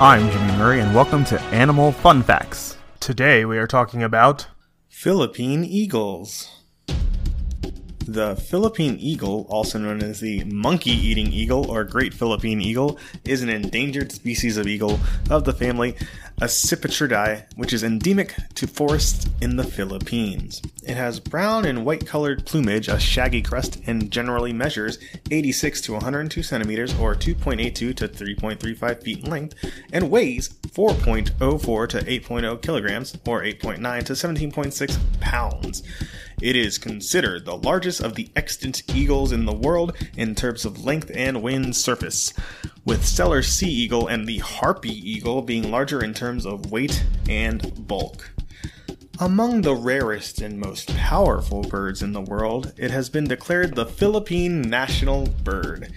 I'm Jimmy Murray, and welcome to Animal Fun Facts. Today we are talking about Philippine eagles. The Philippine eagle, also known as the monkey eating eagle or great Philippine eagle, is an endangered species of eagle of the family Accipitridae, which is endemic to forests in the Philippines. It has brown and white colored plumage, a shaggy crest, and generally measures 86 to 102 centimeters or 2.82 to 3.35 feet in length, and weighs 4.04 to 8.0 kilograms or 8.9 to 17.6 pounds. It is considered the largest of the extant eagles in the world in terms of length and wing surface, with Steller sea eagle and the harpy eagle being larger in terms of weight and bulk. Among the rarest and most powerful birds in the world, it has been declared the Philippine national bird.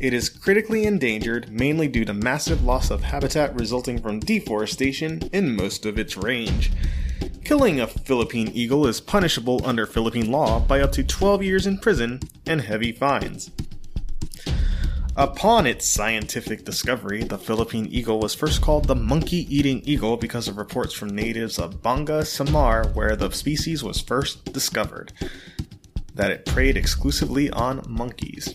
It is critically endangered mainly due to massive loss of habitat resulting from deforestation in most of its range. Killing a Philippine eagle is punishable under Philippine law by up to 12 years in prison and heavy fines. Upon its scientific discovery, the Philippine eagle was first called the monkey eating eagle because of reports from natives of Bonga Samar, where the species was first discovered, that it preyed exclusively on monkeys.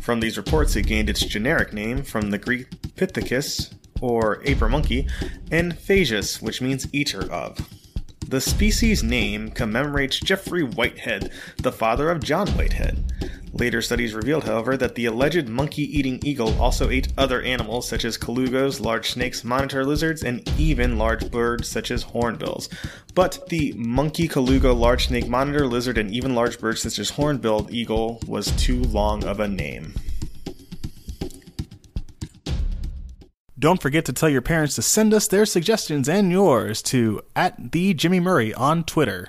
From these reports, it gained its generic name from the Greek Pithecus, or aper monkey, and Phageus, which means eater of. The species name commemorates Jeffrey Whitehead, the father of John Whitehead. Later studies revealed, however, that the alleged monkey eating eagle also ate other animals such as colugos, large snakes, monitor lizards, and even large birds such as hornbills. But the monkey, colugo, large snake, monitor lizard, and even large birds such as hornbilled eagle was too long of a name. Don't forget to tell your parents to send us their suggestions and yours to at the Jimmy Murray on Twitter.